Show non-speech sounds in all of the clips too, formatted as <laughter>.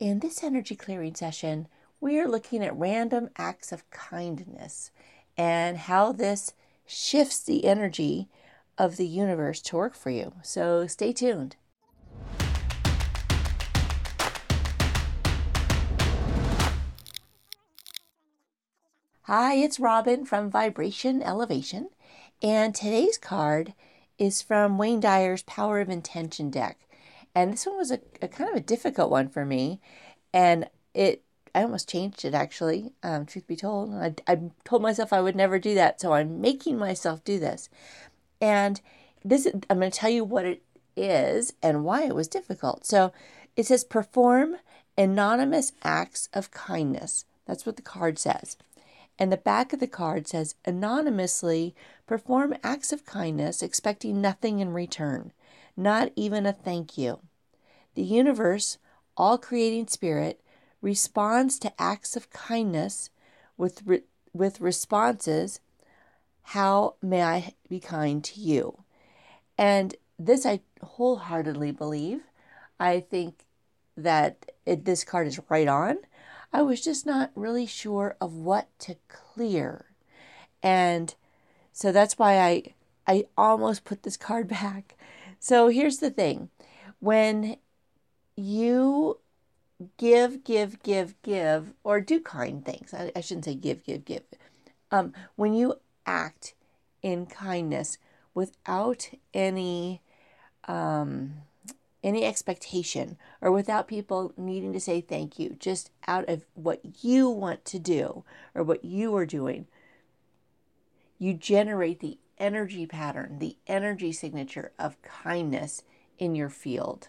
In this energy clearing session, we are looking at random acts of kindness and how this shifts the energy of the universe to work for you. So stay tuned. Hi, it's Robin from Vibration Elevation, and today's card is from Wayne Dyer's Power of Intention deck. And this one was a, a kind of a difficult one for me. And it, I almost changed it actually, um, truth be told. I, I told myself I would never do that. So I'm making myself do this. And this, I'm going to tell you what it is and why it was difficult. So it says perform anonymous acts of kindness. That's what the card says. And the back of the card says anonymously perform acts of kindness expecting nothing in return not even a thank you. The universe, all creating spirit, responds to acts of kindness with, re- with responses, How may I be kind to you? And this I wholeheartedly believe. I think that it, this card is right on. I was just not really sure of what to clear. And so that's why I I almost put this card <laughs> back so here's the thing when you give, give, give, give, or do kind things, I, I shouldn't say give, give, give. Um, when you act in kindness without any um, any expectation or without people needing to say thank you, just out of what you want to do or what you are doing, you generate the energy pattern, the energy signature of kindness in your field.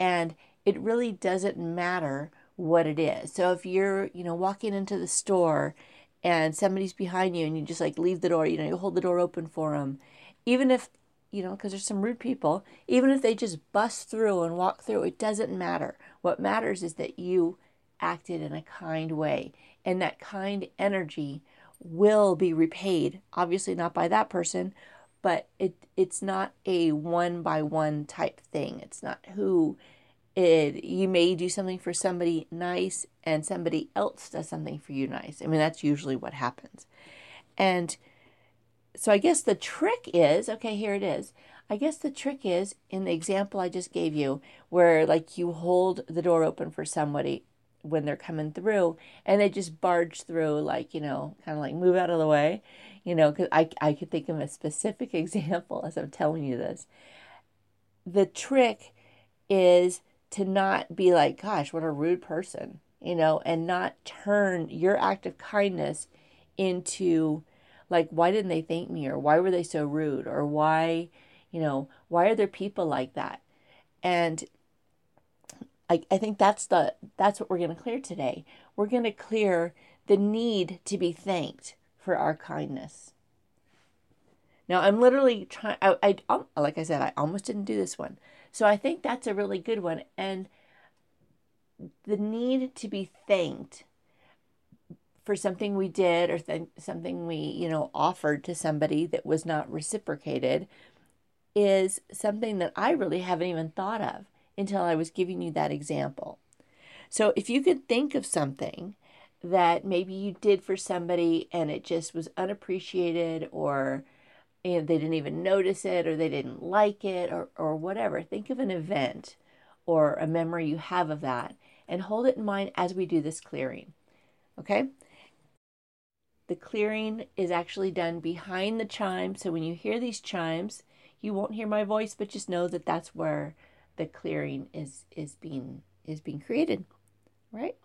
And it really doesn't matter what it is. So if you're, you know, walking into the store and somebody's behind you and you just like leave the door, you know, you hold the door open for them, even if, you know, because there's some rude people, even if they just bust through and walk through, it doesn't matter. What matters is that you acted in a kind way and that kind energy will be repaid. Obviously, not by that person, but it it's not a one by one type thing. It's not who it you may do something for somebody nice and somebody else does something for you nice. I mean, that's usually what happens. And so I guess the trick is, okay, here it is. I guess the trick is in the example I just gave you where like you hold the door open for somebody when they're coming through and they just barge through like you know kind of like move out of the way you know because I, I could think of a specific <laughs> example as i'm telling you this. The trick is to not be like gosh what a rude person you know and not turn your act of kindness into like why didn't they thank me? or why were they so rude? or why you know why are there people like that? And I, I think that's the that's what we're going to clear today. We're going to clear the need to be thanked for our kindness. Now I'm literally trying. I, I um, like I said, I almost didn't do this one, so I think that's a really good one. And the need to be thanked for something we did or th- something we you know offered to somebody that was not reciprocated is something that I really haven't even thought of until I was giving you that example. So if you could think of something that maybe you did for somebody and it just was unappreciated or you know, they didn't even notice it or they didn't like it or, or whatever, think of an event or a memory you have of that and hold it in mind as we do this clearing. Okay? The clearing is actually done behind the chime. So when you hear these chimes, you won't hear my voice, but just know that that's where the clearing is is being is being created right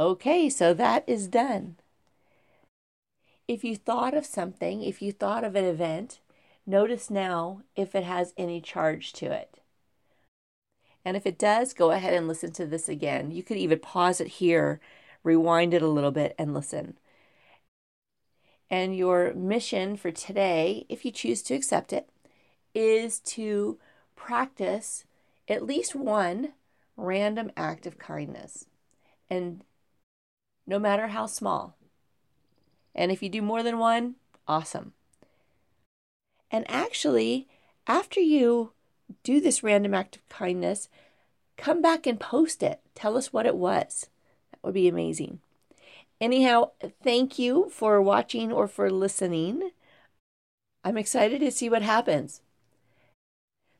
Okay, so that is done. If you thought of something, if you thought of an event, notice now if it has any charge to it. And if it does, go ahead and listen to this again. You could even pause it here, rewind it a little bit, and listen. And your mission for today, if you choose to accept it, is to practice at least one random act of kindness. And no matter how small. And if you do more than one, awesome. And actually, after you do this random act of kindness, come back and post it. Tell us what it was. That would be amazing. Anyhow, thank you for watching or for listening. I'm excited to see what happens.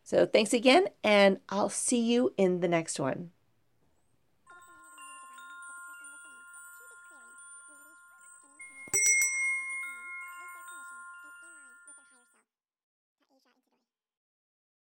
So thanks again, and I'll see you in the next one.